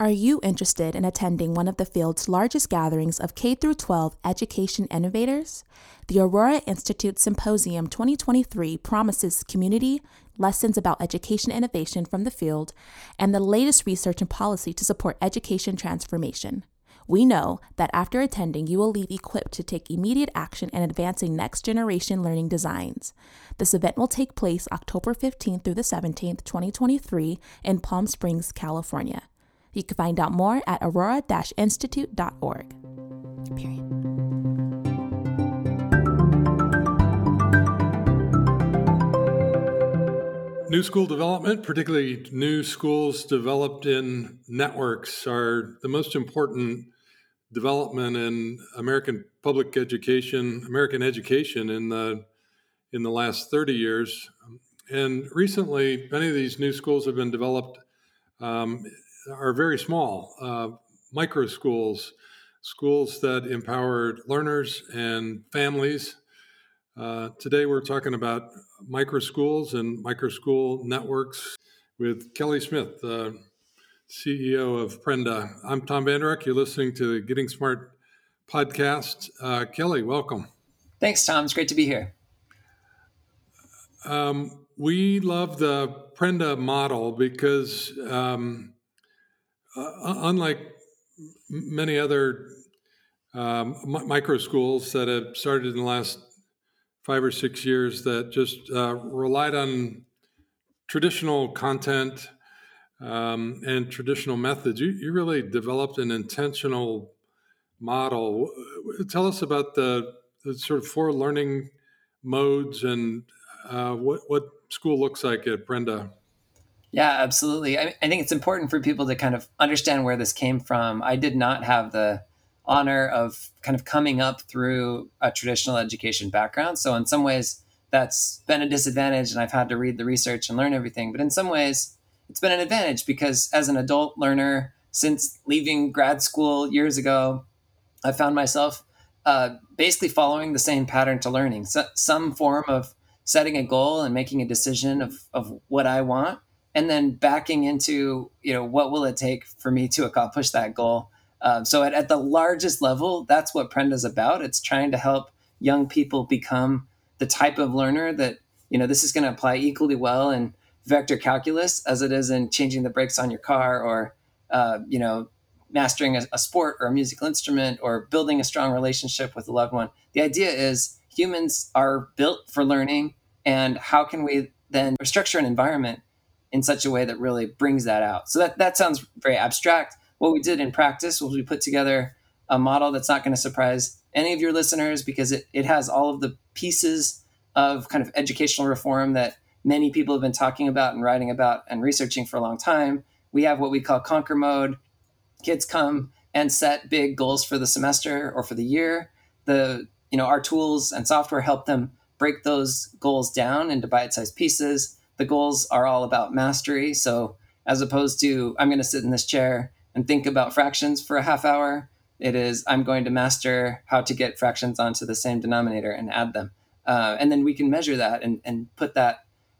Are you interested in attending one of the field's largest gatherings of K 12 education innovators? The Aurora Institute Symposium 2023 promises community, lessons about education innovation from the field, and the latest research and policy to support education transformation. We know that after attending, you will leave equipped to take immediate action in advancing next generation learning designs. This event will take place October 15th through the 17th, 2023, in Palm Springs, California. You can find out more at aurora-institute.org. Period. New school development, particularly new schools developed in networks, are the most important development in American public education, American education in the in the last 30 years. And recently, many of these new schools have been developed um, are very small, uh, micro schools, schools that empower learners and families. Uh, today, we're talking about micro schools and micro school networks with Kelly Smith, the CEO of Prenda. I'm Tom Vander Ark. You're listening to the Getting Smart podcast. Uh, Kelly, welcome. Thanks, Tom. It's great to be here. Um, we love the Prenda model because um, uh, unlike many other um, micro schools that have started in the last five or six years that just uh, relied on traditional content um, and traditional methods, you, you, really developed an intentional model. Tell us about the, the sort of four learning modes and uh, what, what school looks like at Prenda. Yeah, absolutely. I, I think it's important for people to kind of understand where this came from. I did not have the honor of kind of coming up through a traditional education background. So, in some ways, that's been a disadvantage, and I've had to read the research and learn everything. But in some ways, it's been an advantage because as an adult learner, since leaving grad school years ago, I found myself uh, basically following the same pattern to learning so, some form of setting a goal and making a decision of, of what I want and then backing into you know what will it take for me to accomplish that goal? Um, so at, at, the largest level that's what prenda is about. It's trying to help young people become the type of learner that you know this is going to apply equally well in vector calculus as it is in changing the brakes on your car or uh, you know mastering a, a sport or a musical instrument or building a strong relationship with a loved one. The idea is humans are built for learning and how can we then structure an environment in such a way that really brings that out. So that, that sounds very abstract. What we did in practice was we put together a model that's not going to surprise any of your listeners because it, it has all of the pieces of kind of educational reform that many people have been talking about and writing about and researching for a long time. We have what we call conquer mode. Kids come and set big goals for the semester or for the year. The you know our tools and software help them break those goals down into bite-sized pieces the goals are all about mastery. So as opposed to I'm going to sit in this chair and think about fractions for a half hour, it is I'm going to master how to get fractions onto the same denominator and add them. Uh, and then we can measure that and, and put that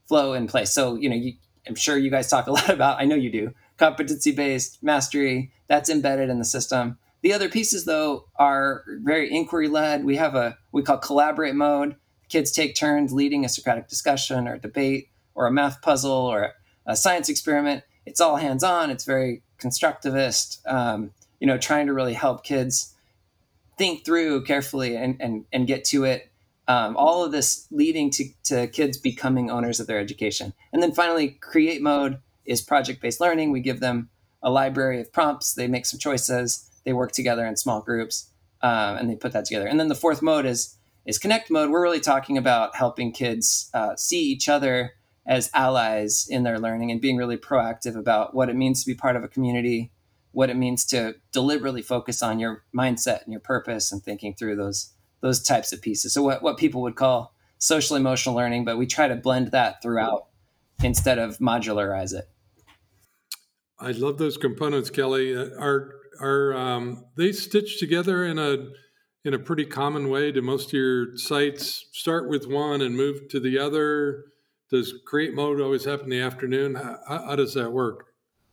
flow in place. So, you know, you, I'm sure you guys talk a lot about, I know you do, competency based mastery, that's embedded in the system. The other pieces, though, are very inquiry led. We have a we call collaborate mode. Kids take turns leading a Socratic discussion or debate or a math puzzle or a science experiment. It's all hands on. It's very constructivist. Um, you know, trying to really help kids think through carefully and and, and get to it. Um, all of this leading to, to kids becoming owners of their education. And then finally, create mode is project based learning. We give them a library of prompts. They make some choices. They work together in small groups, um, and they put that together. And then the fourth mode is is connect mode. We're really talking about helping kids uh, see each other as allies in their learning and being really proactive about what it means to be part of a community, what it means to deliberately focus on your mindset and your purpose and thinking through those those types of pieces. So what, what people would call social emotional learning, but we try to blend that throughout instead of modularize it. I love those components, Kelly. Uh, are are um, they stitched together in a in a pretty common way? Do most of your sites start with one and move to the other? Does create mode always happen in the afternoon? How, how, does that work?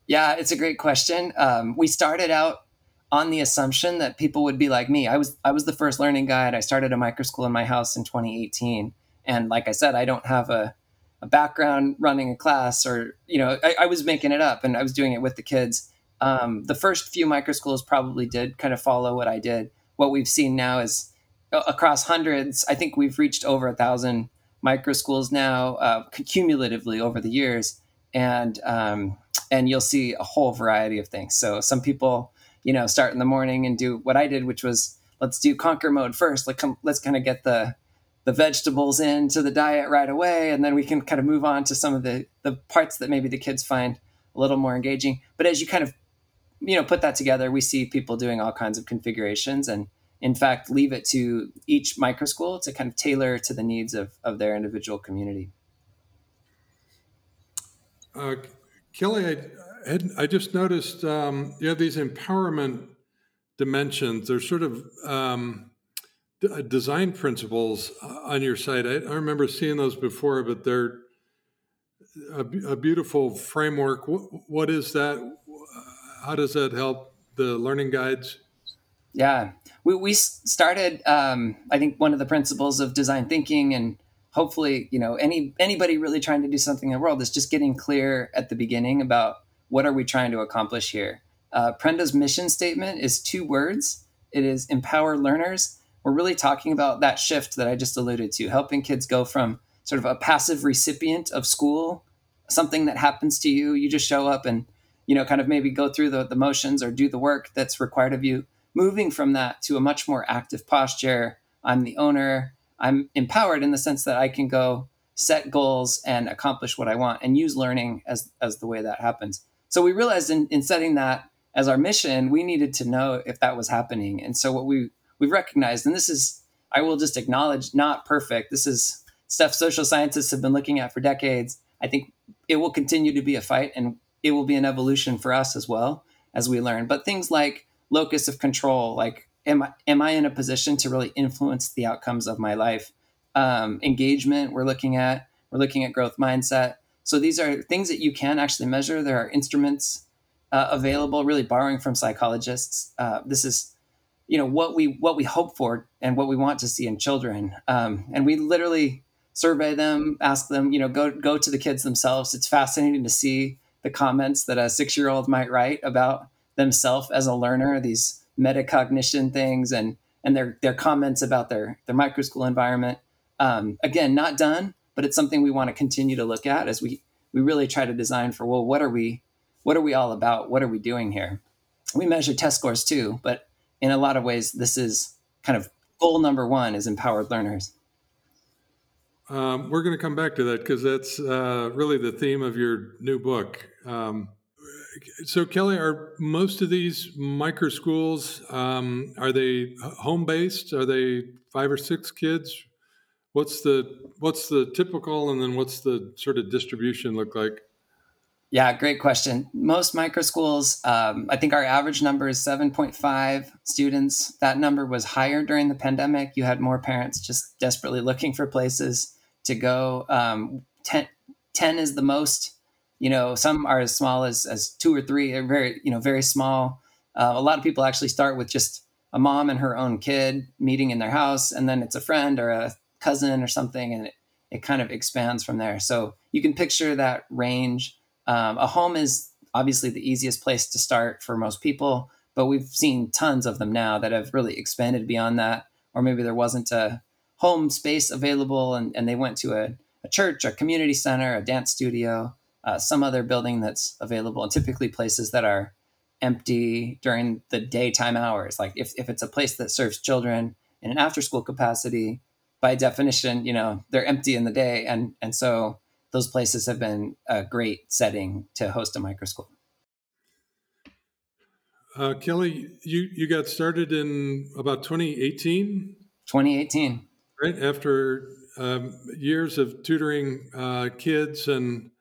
Yeah, it's a great question. Um, we started out on the assumption that people would be like me. I was I was the first learning guide. I started a micro school in my house in 2018, and like I said, I don't have a, a background running a class, or you know, I, I, was making it up and I was doing it with the kids. Um, the first few micro schools probably did kind of follow what I did. What we've seen now is across hundreds. I think we've reached over a thousand micro schools now, uh, cumulatively over the years, and um, and you'll see a whole variety of things. So some people you know, start in the morning and do what I did, which was let's do conquer mode first. Like, come, let's kind of get the the vegetables into the diet right away, and then we can kind of move on to some of the the parts that maybe the kids find a little more engaging. But as you kind of you know put that together, we see people doing all kinds of configurations, and in fact, leave it to each micro school to kind of tailor to the needs of of their individual community. Uh, Kelly, I, I just noticed um, you have these empowerment dimensions. They're sort of um, d- uh, design principles uh, on your site. I, I, remember seeing those before, but they're a, a beautiful framework. What, what is that? How does that help the learning guides? Yeah, we, we started. Um, I think one of the principles of design thinking and hopefully you know any anybody really trying to do something in the world is just getting clear at the beginning about what are we trying to accomplish here? Uh, Prenda's mission statement is two words. It is empower learners. We're really talking about that shift that I just alluded to, helping kids go from sort of a passive recipient of school, something that happens to you, you just show up and you know kind of maybe go through the, the motions or do the work that's required of you, moving from that to a much more active posture. I'm the owner. I'm empowered in the sense that I can go set goals and accomplish what I want and use learning as as the way that happens. So we realized in, in setting that as our mission, we needed to know if that was happening. And so what we we recognized, and this is I will just acknowledge not perfect. This is stuff social scientists have been looking at for decades. I think it will continue to be a fight and it will be an evolution for us as well as we learn. But things like locus of control, like am I, am I in a position to really influence the outcomes of my life? Um, engagement, we're looking at. We're looking at growth mindset. So these are things that you can actually measure. There are instruments uh, available, really borrowing from psychologists. Uh, this is, you know, what we what we hope for and what we want to see in children. Um, and we literally survey them, ask them, you know, go go to the kids themselves. It's fascinating to see the comments that a six year old might write about themselves as a learner. These metacognition things and and their their comments about their their micro school environment. Um, again, not done, but it's something we want to continue to look at as we we really try to design for well what are we what are we all about what are we doing here we measure test scores too but in a lot of ways this is kind of goal number one is empowered learners um, we're going to come back to that because that's uh, really the theme of your new book um, so kelly are most of these micro schools um, are they home based are they five or six kids? What's the what's the typical and then what's the sort of distribution look like? Yeah great question. Most micro schools um, i think our average number is 7.5 students. That number was higher during the pandemic. You had more parents just desperately looking for places to go. Um, 10, 10 is the most you know some are as small as, as two or three are very you know very small uh, a lot of people actually start with just a mom and her own kid meeting in their house and then it's a friend or a cousin or something, and it, it kind of expands from there. So you can picture that range. Um, a home is obviously the easiest place to start for most people, but we've seen tons of them now that have really expanded beyond that. Or maybe there wasn't a home space available and, and they went to a, a church, a community center, a dance studio, uh, some other building that's available, and typically places that are empty during the daytime hours. Like if, if it's a place that serves children in an after school capacity, by definition, you know, they're empty in the day. And, and so those places have been a great setting to host a micro school. Uh, Kelly, you, you got started in about 2018? 2018. Right. After um, years of tutoring uh, kids and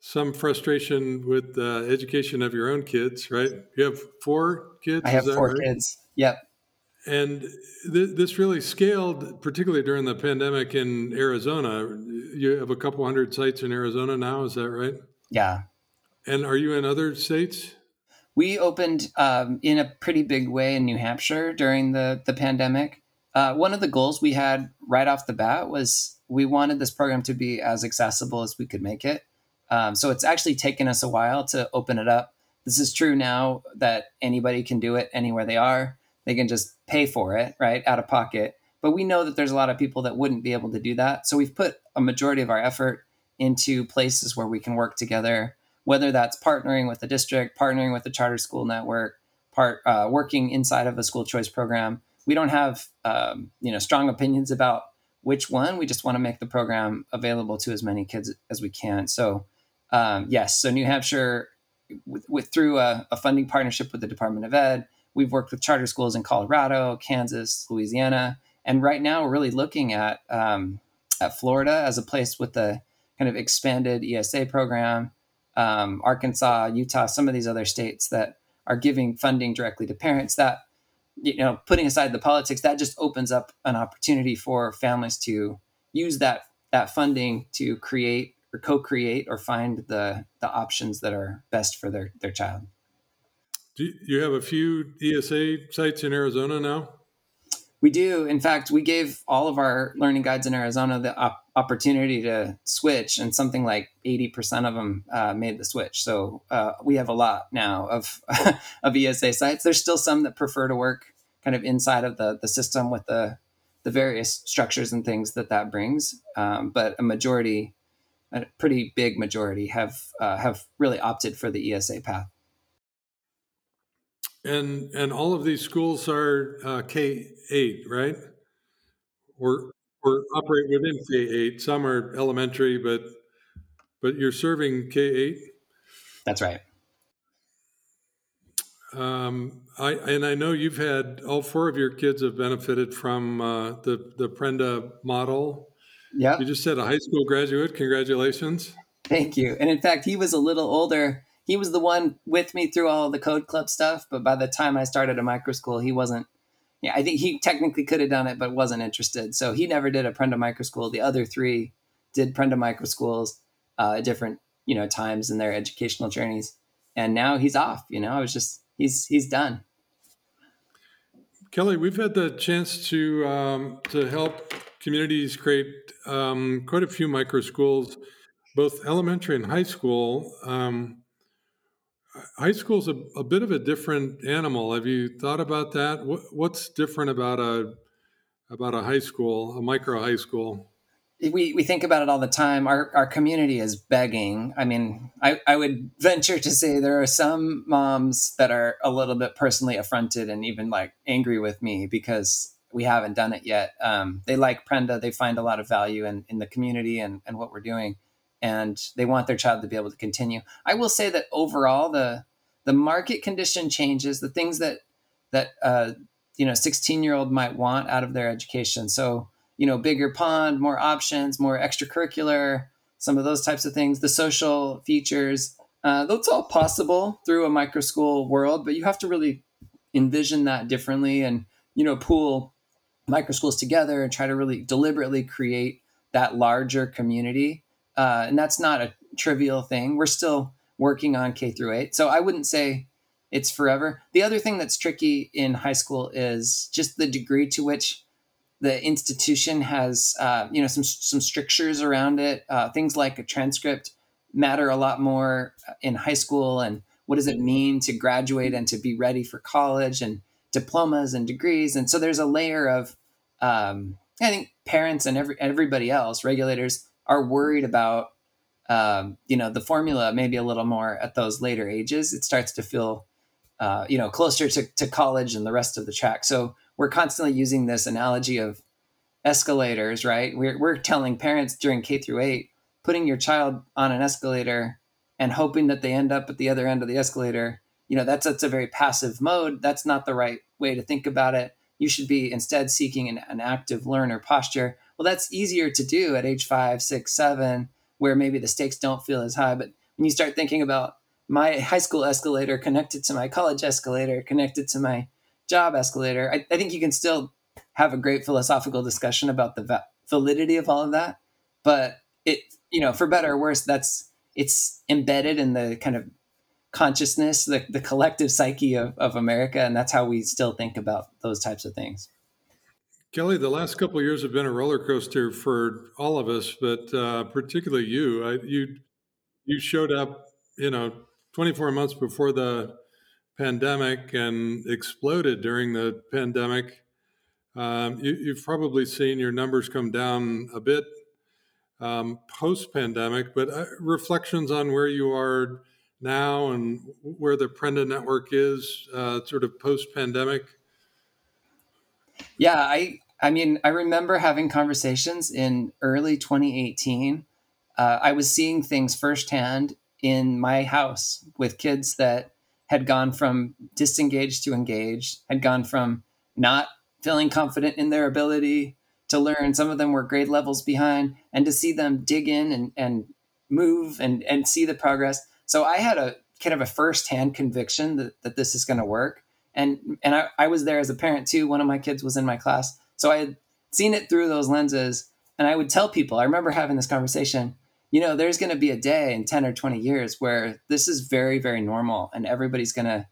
some frustration with the education of your own kids, right? You have four kids? I have four right? kids. Yep. And th- this really scaled, particularly during the pandemic in Arizona. You have a couple hundred sites in Arizona now, is that right? Yeah. And are you in other states? We opened um, in a pretty big way in New Hampshire during the the pandemic. Uh, one of the goals we had right off the bat was we wanted this program to be as accessible as we could make it. Um, so it's actually taken us a while to open it up. This is true now that anybody can do it anywhere they are. They can just pay for it, right, out of pocket. But we know that there's a lot of people that wouldn't be able to do that. So we've put a majority of our effort into places where we can work together, whether that's partnering with the district, partnering with the charter school network, part uh, working inside of a school choice program. We don't have um, you know strong opinions about which one. We just want to make the program available to as many kids as we can. So um, yes, so New Hampshire, with, with through a, a funding partnership with the Department of Ed, we've worked with charter schools in Colorado, Kansas, Louisiana, and right now we're really looking at um, at Florida as a place with the kind of expanded ESA program, um, Arkansas, Utah, some of these other states that are giving funding directly to parents. That you know, putting aside the politics, that just opens up an opportunity for families to use that that funding to create or co-create or find the the options that are best for their their child. Do you have a few ESA sites in Arizona now? We do. In fact, we gave all of our learning guides in Arizona the op- opportunity to switch, and something like 80% of them uh, made the switch. So uh, we have a lot now of, of ESA sites. There's still some that prefer to work kind of inside of the, the system with the, the various structures and things that that brings. Um, but a majority, a pretty big majority, have uh, have really opted for the ESA path. And and all of these schools are uh, K eight, right? Or or operate within K eight. Some are elementary, but but you're serving K eight. That's right. Um, I and I know you've had all four of your kids have benefited from uh, the the Prenda model. Yeah, you just said a high school graduate. Congratulations! Thank you. And in fact, he was a little older he was the one with me through all the code club stuff. But by the time I started a micro school, he wasn't. Yeah, I think he technically could have done it, but wasn't interested. So he never did a Prenda micro school. The other three did Prenda micro schools uh, at different you know times in their educational journeys. And now he's off. You know, I was just he's he's done. Kelly, we've had the chance to um, to help communities create um, quite a few micro schools, both elementary and high school. Um, high school's a, a bit of a different animal. Have you thought about that? What, what's different about a about a high school, a micro high school? We, we think about it all the time. Our, our community is begging. I mean, I, I would venture to say there are some moms that are a little bit personally affronted and even like angry with me because we haven't done it yet. Um, they like Prenda. They find a lot of value in, in the community and, and what we're doing and they want their child to be able to continue. I will say that overall, the the market condition changes, the things that that uh, you know, sixteen year old might want out of their education. So you know, bigger pond, more options, more extracurricular, some of those types of things, the social features. Uh, that's all possible through a micro school world, but you have to really envision that differently and you know pool micro schools together and try to really deliberately create that larger community uh, and that's not a trivial thing. We're still working on K through eight, so I wouldn't say it's forever. The other thing that's tricky in high school is just the degree to which the institution has, uh, you know, some some strictures around it. Uh, things like a transcript matter a lot more in high school, and what does it mean to graduate and to be ready for college and diplomas and degrees. And so there's a layer of, um, I think, parents and every everybody else, regulators are worried about um, you know the formula maybe a little more at those later ages. It starts to feel uh, you know closer to, to college and the rest of the track. So we're constantly using this analogy of escalators right? We're, we're telling parents during k through 8 putting your child on an escalator and hoping that they end up at the other end of the escalator. You know that's that's a very passive mode. That's not the right way to think about it you should be instead seeking an, an active learner posture well, that's easier to do at age five, six, seven, where maybe the stakes don't feel as high. But when you start thinking about my high school escalator connected to my college escalator, connected to my job escalator, I, I think you can still have a great philosophical discussion about the va- validity of all of that. But it, you know, for better or worse, that's it's embedded in the kind of consciousness, the, the collective psyche of, of America. And that's how we still think about those types of things. Kelly, the last couple of years have been a roller coaster for all of us, but uh, particularly you. I, you you showed up, you know, 24 months before the pandemic and exploded during the pandemic. Um, you, have probably seen your numbers come down a bit um, post pandemic, but uh, reflections on where you are now and where the Prenda network is, uh, sort of post pandemic. Yeah, I I mean, I remember having conversations in early 2018. Uh, I was seeing things firsthand in my house with kids that had gone from disengaged to engaged, had gone from not feeling confident in their ability to learn. Some of them were grade levels behind, and to see them dig in and, and move and, and see the progress. So I had a kind of a firsthand conviction that, that this is going to work. And, and I, I was there as a parent too. One of my kids was in my class. So I had seen it through those lenses. And I would tell people, I remember having this conversation, you know, there's going to be a day in 10 or 20 years where this is very, very normal and everybody's going to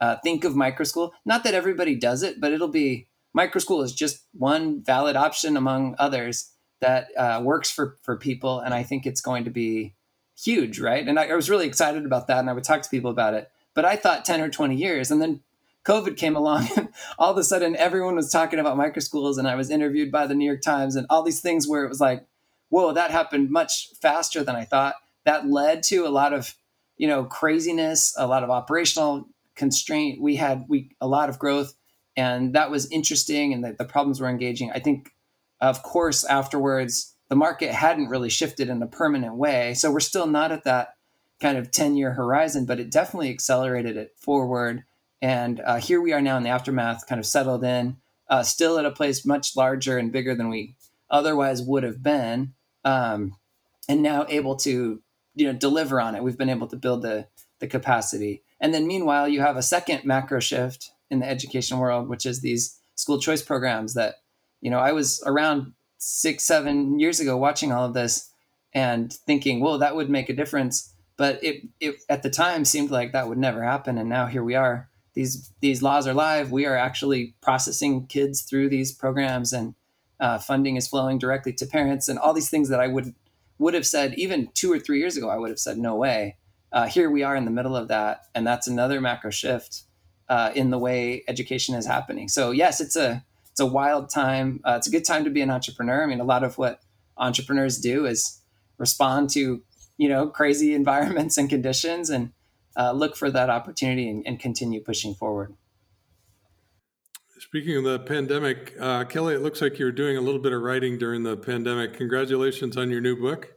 uh, think of microschool. Not that everybody does it, but it'll be microschool is just one valid option among others that uh, works for, for people. And I think it's going to be huge, right? And I, I was really excited about that. And I would talk to people about it. But I thought 10 or 20 years. And then COVID came along, and all of a sudden everyone was talking about microschools, and I was interviewed by the New York Times, and all these things where it was like, whoa, that happened much faster than I thought. That led to a lot of, you know, craziness, a lot of operational constraint. We had we a lot of growth, and that was interesting, and the, the problems were engaging. I think, of course, afterwards the market hadn't really shifted in a permanent way, so we're still not at that kind of 10 year horizon, but it definitely accelerated it forward. And uh, here we are now in the aftermath, kind of settled in, uh, still at a place much larger and bigger than we otherwise would have been, um, and now able to you know deliver on it. We've been able to build the the capacity. And then meanwhile, you have a second macro shift in the education world, which is these school choice programs that you know I was around six seven years ago watching all of this and thinking, well, that would make a difference. But it, it at the time seemed like that would never happen, and now here we are these these laws are live. We are actually processing kids through these programs, and uh, funding is flowing directly to parents, and all these things that I would would have said even two or three years ago. I would have said no way. Uh, here we are in the middle of that, and that's another macro shift uh, in the way education is happening. So yes, it's a it's a wild time. Uh, it's a good time to be an entrepreneur. I mean, a lot of what entrepreneurs do is respond to you know crazy environments and conditions and uh, look for that opportunity and, and, continue pushing forward. Speaking of the pandemic, uh, Kelly, it looks like you were doing a little bit of writing during the pandemic. Congratulations on your new book.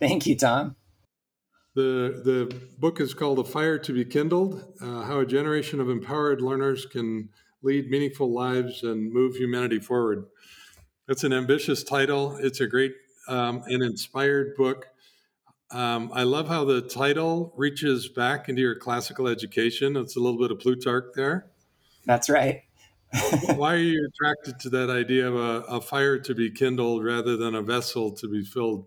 Thank you, Tom. The, the book is called A Fire to Be Kindled uh, How a Generation of Empowered Learners Can Lead Meaningful Lives and Move Humanity Forward. It's an ambitious title. It's a great um, and inspired book. Um, I love how the title reaches back into your classical education. It's a little bit of Plutarch there. That's right. Why are you attracted to that idea of a, a, fire to be kindled rather than a vessel to be filled?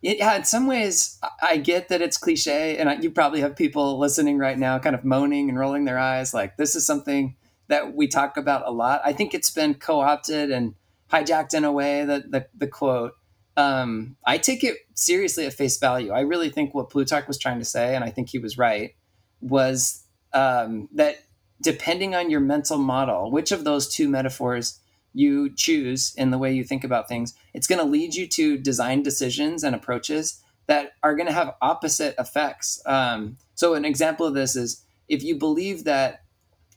Yeah, in some ways, I get that it's cliche, and you probably have people listening right now kind of moaning and rolling their eyes like this is something that we talk about a lot. I think it's been co opted and hijacked in a way that the, the quote um, I take it seriously at face value. I really think what Plutarch was trying to say, and I think he was right, was um, that depending on your mental model, which of those two metaphors you choose in the way you think about things, it's going to lead you to design decisions and approaches that are going to have opposite effects. Um, so, an example of this is if you believe that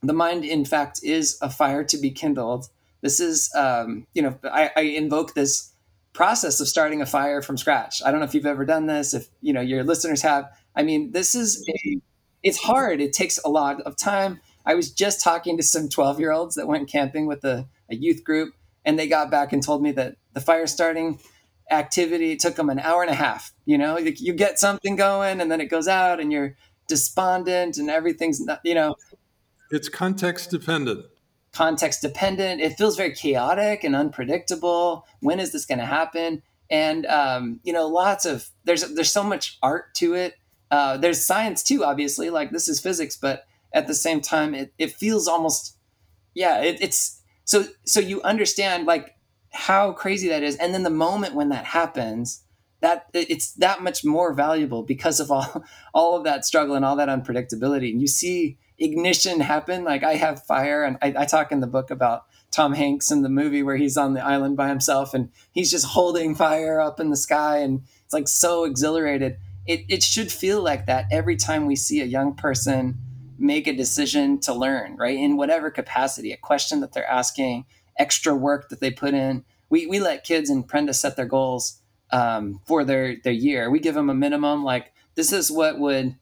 the mind, in fact, is a fire to be kindled. This is, um, you know, I, I invoke this process of starting a fire from scratch. I don't know if you've ever done this, if you know your listeners have. I mean, this is a, it's hard. It takes a lot of time. I was just talking to some 12 year olds that went camping with a, a, youth group, and they got back and told me that the fire starting activity took them an hour and a half. You know, you get something going, and then it goes out, and you're despondent, and everything's not. You know, it's context dependent context dependent. It feels very chaotic and unpredictable. When is this going to happen? And um, you know, lots of there's there's so much art to it uh, there's science too, obviously, like this is physics, but at the same time, it, it feels almost, yeah, it, it's so, so you understand like how crazy that is. And then the moment when that happens, that it's that much more valuable because of all, all of that struggle and all that unpredictability. And you see ignition happen. Like I have fire and I, I talk in the book about Tom Hanks in the movie where he's on the island by himself and he's just holding fire up in the sky and it's like so exhilarated it, it should feel like that every time we see a young person make a decision to learn, right? In whatever capacity, a question that they're asking, extra work that they put in. We, we let kids in Prenda set their goals um, for their, their year. We give them a minimum, like, this is what would,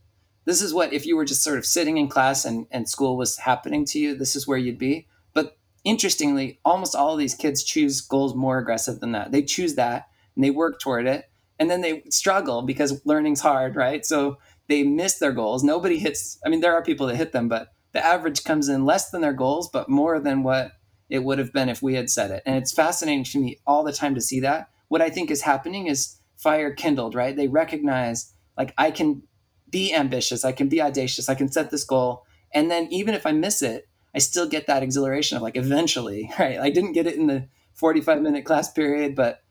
this is what, if you were just sort of sitting in class and, and school was happening to you, this is where you'd be. But interestingly, almost all of these kids choose goals more aggressive than that. They choose that and they work toward it and then they struggle because learning's hard, right? So they miss their goals. Nobody hits. I mean, there are people that hit them, but the average comes in less than their goals, but more than what it would have been if we had said it. And it's fascinating to me all the time to see that. What I think is happening is fire kindled, right? They recognize like I can be ambitious, I can be audacious, I can set this goal, and then even if I miss it, I still get that exhilaration of like eventually, right? I didn't get it in the 45 minute class period, but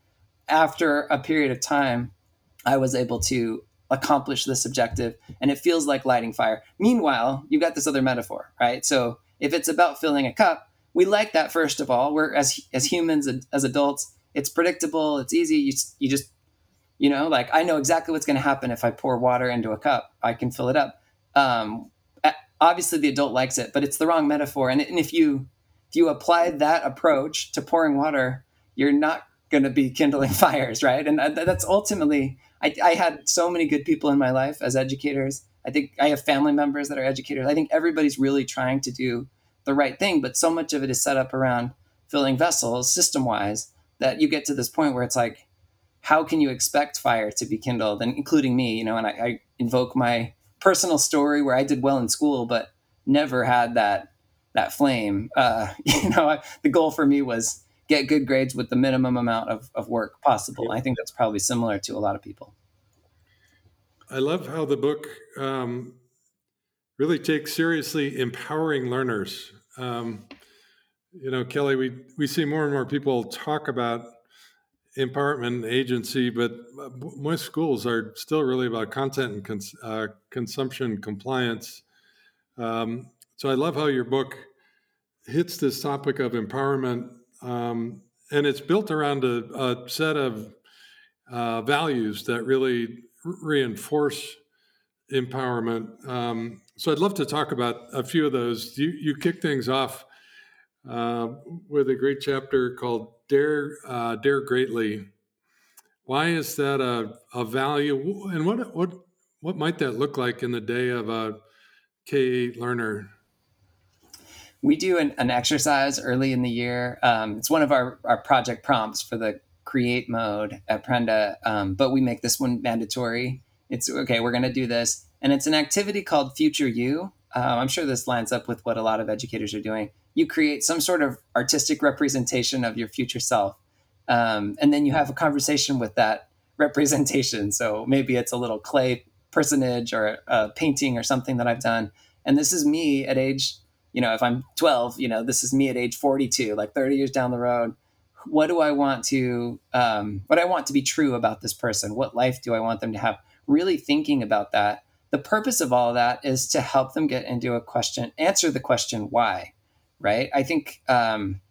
after a period of time, I was able to accomplish this objective and it feels like lighting fire. Meanwhile, you've got this other metaphor, right? So if it's about filling a cup, we like that first of all. We're as as humans as adults, it's predictable, it's easy. You you just you know, like I know exactly what's going to happen if I pour water into a cup. I can fill it up. Um, obviously, the adult likes it, but it's the wrong metaphor. And, and if you if you apply that approach to pouring water, you're not going to be kindling fires, right? And that's ultimately, I, I, had so many good people in my life as educators. I think I have family members that are educators. I think everybody's really trying to do the right thing, but so much of it is set up around filling vessels system wise that you get to this point where it's like, how can you expect fire to be kindled? And including me, you know, and I, I invoke my personal story where I did well in school, but never had that that flame. Uh, you know, I, the goal for me was get good grades with the minimum amount of, of work possible. Yeah. I think that's probably similar to a lot of people. I love how the book um, really takes seriously empowering learners. Um, you know, Kelly, we, we see more and more people talk about empowerment agency, but most schools are still really about content and cons- uh, consumption compliance. Um, so I love how your book hits this topic of empowerment um, and it's built around a, a set of uh, values that really reinforce empowerment. Um, so I'd love to talk about a few of those. You, you kick things off uh, with a great chapter called "Dare uh, Dare Greatly." Why is that a, a value, and what what what might that look like in the day of a K eight learner? we do an, an exercise early in the year. Um, it's one of our, our project prompts for the create mode at Prenda, um, but we make this one mandatory. It's okay, we're going to do this. And it's an activity called Future You. Uh, I'm sure this lines up with what a lot of educators are doing. You create some sort of artistic representation of your future self. Um, and then you have a conversation with that representation. So maybe it's a little clay personage or a painting or something that I've done. And this is me at age you know, if I'm 12, you know, this is me at age 42, like 30 years down the road. What do I want to, um, what I want to be true about this person? What life do I want them to have? Really thinking about that. The purpose of all of that is to help them get into a question, answer the question why, right? I think um,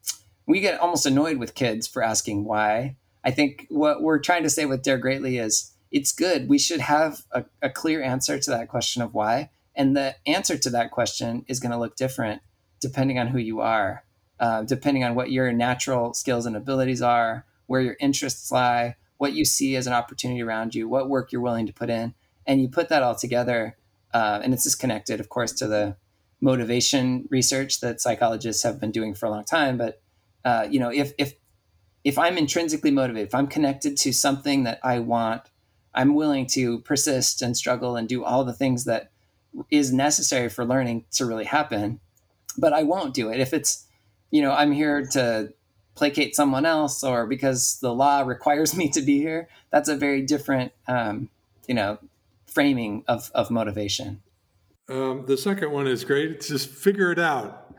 we get almost annoyed with kids for asking why. I think what we're trying to say with Dare Greatly is it's good. We should have a, a clear answer to that question of why and the answer to that question is going to look different depending on who you are, uh, depending on what your natural skills and abilities are, where your interests lie, what you see as an opportunity around you, what work you're willing to put in. And you put that all together. Uh, and it's just connected, of course, to the motivation research that psychologists have been doing for a long time. But, uh, you know, if, if, if I'm intrinsically motivated, if I'm connected to something that I want, I'm willing to persist and struggle and do all the things that is necessary for learning to really happen but i won't do it if it's you know i'm here to placate someone else or because the law requires me to be here that's a very different um, you know framing of, of motivation. Um, the second one is great. It's just figure it out.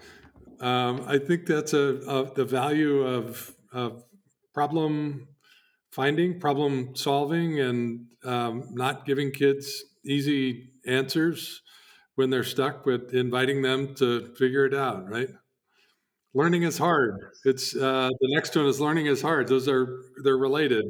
Um, I think that's a, a, the value of, of problem finding, problem solving, and um, not giving kids easy answers when they're stuck, but inviting them to figure it out. Right? Learning is hard. It's uh, the next one is learning is hard. Those are they're related.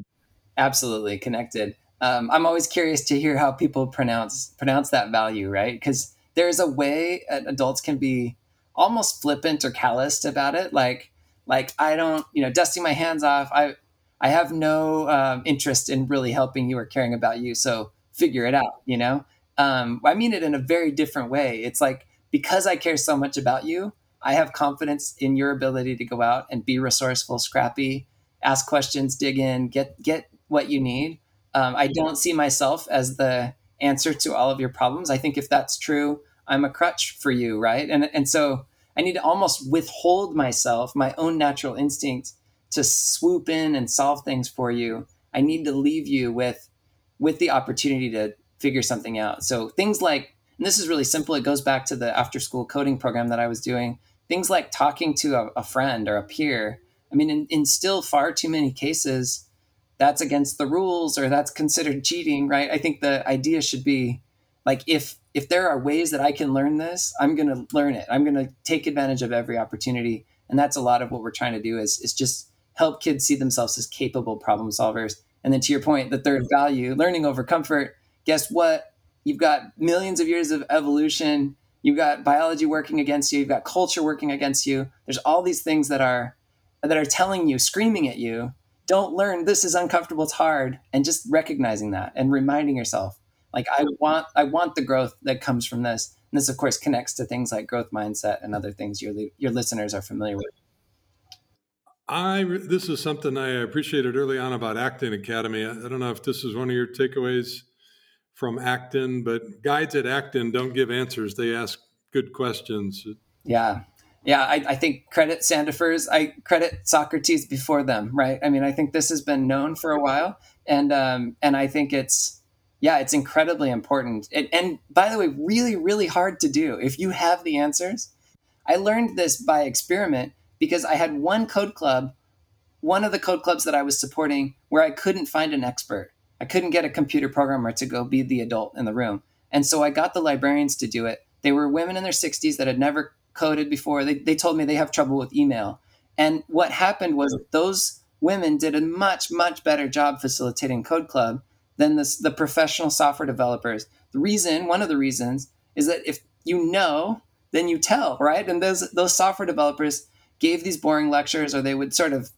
Absolutely connected. Um, I'm always curious to hear how people pronounce pronounce that value, right? Because there's a way adults can be almost flippant or calloused about it, like like I don't, you know, dusting my hands off. I I have no um, interest in really helping you or caring about you, so figure it out. You know, um, I mean it in a very different way. It's like because I care so much about you, I have confidence in your ability to go out and be resourceful, scrappy, ask questions, dig in, get get what you need um, I don't see myself as the answer to all of your problems. I think if that's true, I'm a crutch for you, right? And and so I need to almost withhold myself, my own natural instinct to swoop in and solve things for you. I need to leave you with with the opportunity to figure something out. So things like and this is really simple. It goes back to the after school coding program that I was doing. Things like talking to a, a friend or a peer. I mean, in, in still far too many cases, that's against the rules or that's considered cheating, right? I think the idea should be like if if there are ways that I can learn this, I'm going to learn it. I'm going to take advantage of every opportunity, and that's a lot of what we're trying to do is is just help kids see themselves as capable problem solvers. And then to your point, the third value, learning over comfort. Guess what? You've got millions of years of evolution. You've got biology working against you. You've got culture working against you. There's all these things that are that are telling you, screaming at you don't learn this is uncomfortable it's hard. And just recognizing that and reminding yourself like i mm-hmm. want i want the growth that comes from this. And this of course connects to things like growth mindset and other things your your listeners are familiar with. I this is something i appreciated early on about acton academy. I don't know if this is one of your takeaways from acton but guides at acton don't give answers they ask good questions. Yeah yeah, I, I, think credit Sandefurs. I credit Socrates before them, right? I mean, I think this has been known for a while, and um, and I think it's yeah, it's incredibly important. It, and by the way, really, really hard to do if you have the answers. I learned this by experiment because I had one code club, one of the code clubs that I was supporting, where I couldn't find an expert. I couldn't get a computer programmer to go be the adult in the room, and so I got the librarians to do it. They were women in their 60s that had never coded before. They, they told me they have trouble with email. And what happened was those women did a much, much better job facilitating Code Club than this, the professional software developers. The reason, one of the reasons, is that if you know, then you tell, right? And those those software developers gave these boring lectures, or they would sort of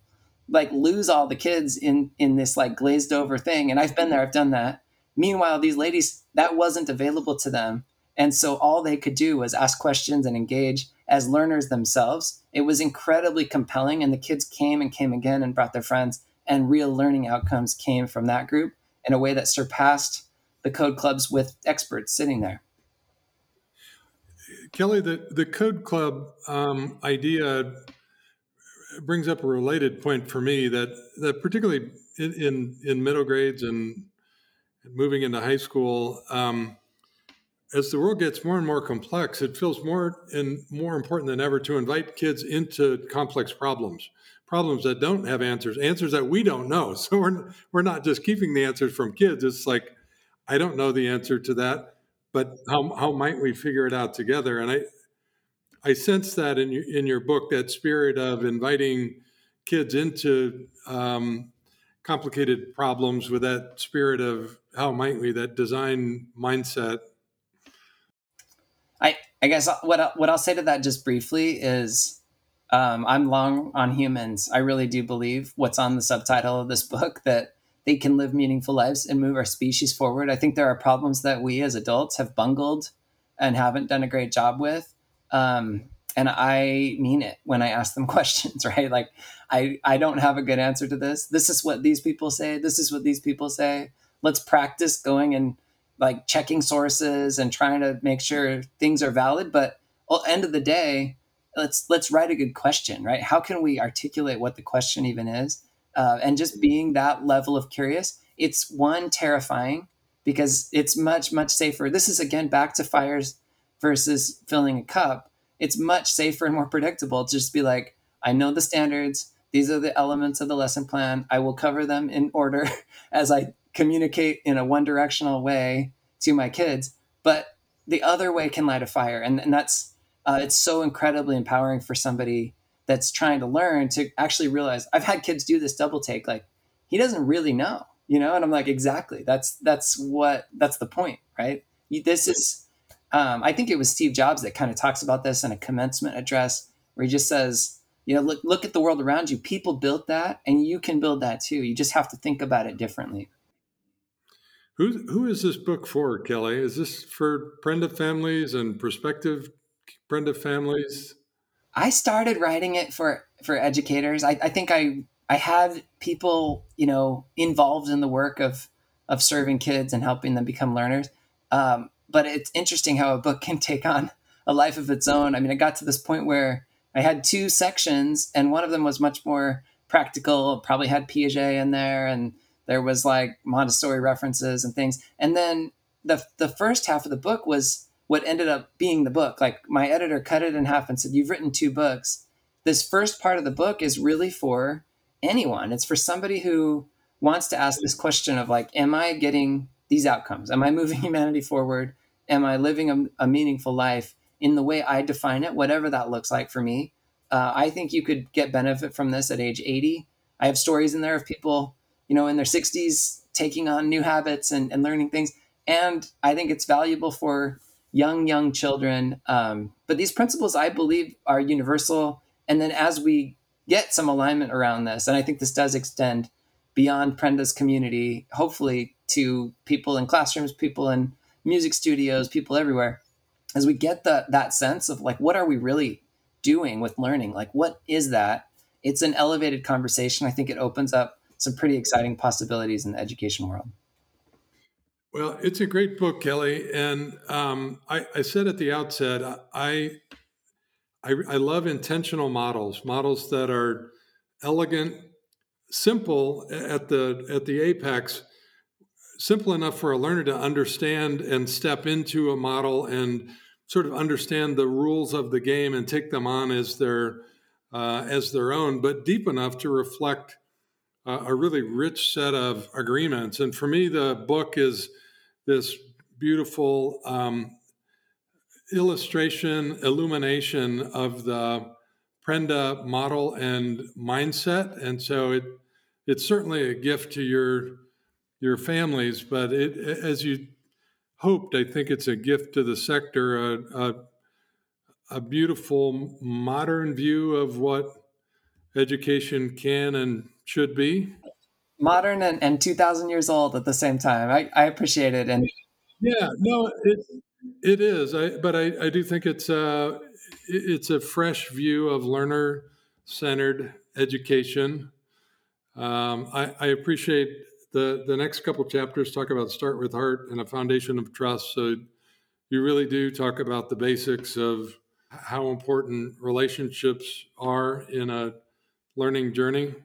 like lose all the kids in in this like glazed over thing. And I've been there, I've done that. Meanwhile, these ladies, that wasn't available to them. And so all they could do was ask questions and engage as learners themselves. It was incredibly compelling, and the kids came and came again and brought their friends, and real learning outcomes came from that group in a way that surpassed the code clubs with experts sitting there. Kelly, the, the code club um, idea brings up a related point for me that, that particularly in, in, in middle grades and moving into high school, um, as the world gets more and more complex, it feels more and more important than ever to invite kids into complex problems, problems that don't have answers, answers that we don't know. So we're we're not just keeping the answers from kids. It's like I don't know the answer to that, but how how might we figure it out together? And I I sense that in your in your book that spirit of inviting kids into um, complicated problems with that spirit of how might we that design mindset I I guess what what I'll say to that just briefly is um, I'm long on humans. I really do believe what's on the subtitle of this book that they can live meaningful lives and move our species forward. I think there are problems that we as adults have bungled and haven't done a great job with. Um, and I mean it when I ask them questions, right? Like, I, I don't have a good answer to this. This is what these people say. This is what these people say. Let's practice going and like checking sources and trying to make sure things are valid. But the end of the day, let's let's write a good question, right? How can we articulate what the question even is? Uh, and just being that level of curious, it's one terrifying because it's much much safer. This is again back to fires versus filling a cup. It's much safer and more predictable to just be like, I know the standards. These are the elements of the lesson plan. I will cover them in order as I communicate in a one directional way to my kids. But the other way can light a fire. And, and that's, uh, it's so incredibly empowering for somebody that's trying to learn to actually realize I've had kids do this double take. Like he doesn't really know, you know? And I'm like, exactly. That's, that's what, that's the point, right? This is, um, I think it was Steve Jobs that kind of talks about this in a commencement address where he just says, you know, look, look at the world around you. People built that and you can build that too. You just have to think about it differently. Who, who is this book for, Kelly? Is this for Prenda families and prospective Prenda families? I started writing it for for educators. I, I think I I had people you know involved in the work of of serving kids and helping them become learners. Um, but it's interesting how a book can take on a life of its own. I mean, I got to this point where I had two sections, and one of them was much more practical. Probably had Piaget in there, and there was like Montessori references and things. And then the the first half of the book was what ended up being the book. Like my editor cut it in half and said, "You've written two books. This first part of the book is really for anyone. It's for somebody who wants to ask this question of like, am I getting these outcomes? Am I moving humanity forward? Am I living a, a meaningful life in the way I define it, whatever that looks like for me? Uh, I think you could get benefit from this at age 80. I have stories in there of people, you know, in their 60s taking on new habits and, and learning things. And I think it's valuable for young, young children. Um, but these principles, I believe, are universal. And then as we get some alignment around this, and I think this does extend beyond Prenda's community, hopefully to people in classrooms, people in music studios, people everywhere, as we get the, that sense of like, what are we really doing with learning? Like, what is that? It's an elevated conversation. I think it opens up some pretty exciting possibilities in the education world. Well, it's a great book, Kelly, and um, I, I, said at the outset, I, I, I love intentional models, models that are elegant, simple at the at the apex, simple enough for a learner to understand and step into a model and sort of understand the rules of the game and take them on as their uh, as their own, but deep enough to reflect uh, a really rich set of agreements. And for me, the book is this beautiful um, illustration, illumination of the Prenda model and mindset. And so it it's certainly a gift to your your families, but it as you hoped, I think it's a gift to the sector, a, a, a beautiful modern view of what education can and should be. Modern and, and 2000 years old at the same time. I, I appreciate it and yeah no it, it is. I, but I, I do think it's a, it's a fresh view of learner centered education. Um, I, I, appreciate the the next couple chapters talk about start with heart and a foundation of trust. So you really do talk about the basics of how important relationships are in a learning journey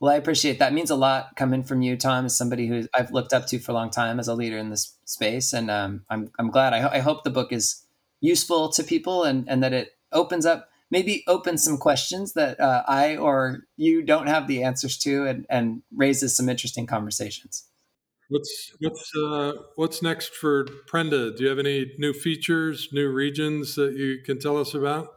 well, I appreciate that. Means a lot coming from you, Tom, as somebody who I've looked up to for a long time as a leader in this space. And um, I'm, I'm glad. I, ho- I hope the book is useful to people and, and that it opens up, maybe opens some questions that uh, I or you don't have the answers to and, and raises some interesting conversations. What's what's uh, what's next for Prenda? Do you have any new features, new regions that you can tell us about?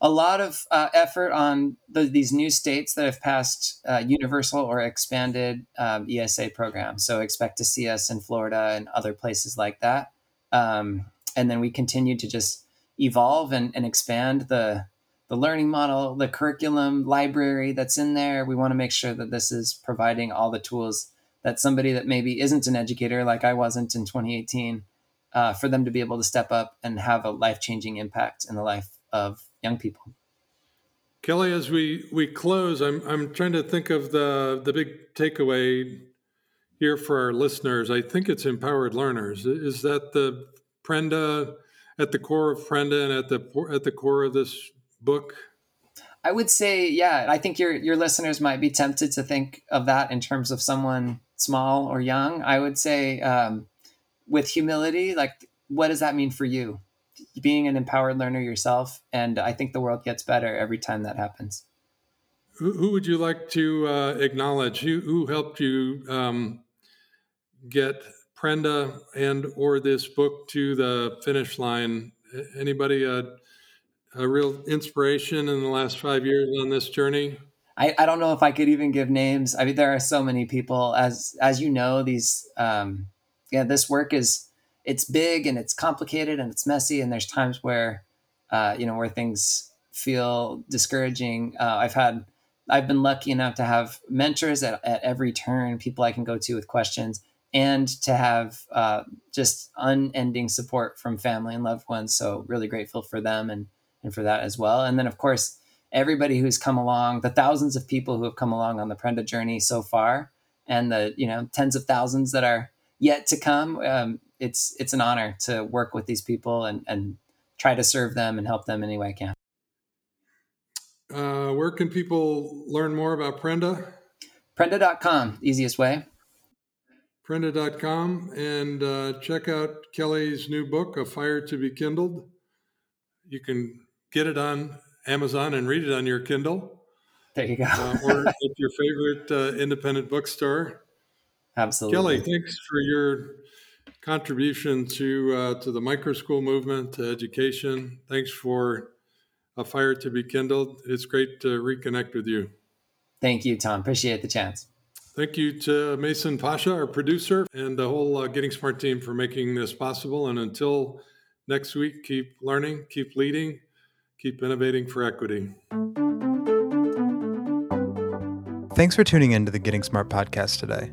A lot of uh, effort on the, these new states that have passed uh, universal or expanded um, ESA programs. So expect to see us in Florida and other places like that. Um, and then we continue to just evolve and, and expand the the learning model, the curriculum library that's in there. We want to make sure that this is providing all the tools that somebody that maybe isn't an educator, like I wasn't in 2018, uh, for them to be able to step up and have a life changing impact in the life of young people. Kelly, as we, we close, I'm, I'm trying to think of the, the big takeaway here for our listeners. I think it's empowered learners. Is that the Prenda at the core of Prenda and at the at the core of this book? I would say, yeah. I think your your listeners might be tempted to think of that in terms of someone small or young, I would say um, with humility, like what does that mean for you? Being an empowered learner yourself, and I think the world gets better every time that happens. Who, who would you like to uh, acknowledge? Who, who helped you um, get Prenda and or this book to the finish line? Anybody a, a real inspiration in the last five years on this journey? I, I don't know if I could even give names. I mean, there are so many people. As as you know, these um, yeah, this work is it's big and it's complicated and it's messy and there's times where uh, you know where things feel discouraging. Uh, I've had I've been lucky enough to have mentors at, at every turn, people I can go to with questions, and to have uh, just unending support from family and loved ones. So really grateful for them and and for that as well. And then of course everybody who's come along, the thousands of people who have come along on the Prenda journey so far, and the you know tens of thousands that are yet to come. Um, it's it's an honor to work with these people and and try to serve them and help them any way I can. Uh, where can people learn more about Prenda? Prenda.com, easiest way. Prenda.com and uh, check out Kelly's new book, A Fire to Be Kindled. You can get it on Amazon and read it on your Kindle. There you go. uh, or at your favorite uh, independent bookstore. Absolutely. Kelly, thanks for your contribution to uh, to the micro school movement, to education. Thanks for a fire to be kindled. It's great to reconnect with you. Thank you, Tom. Appreciate the chance. Thank you to Mason Pashia, our producer, and the whole uh, Getting Smart team for making this possible. And until next week, keep learning, keep leading, keep innovating for equity. Thanks for tuning in to the Getting Smart podcast today.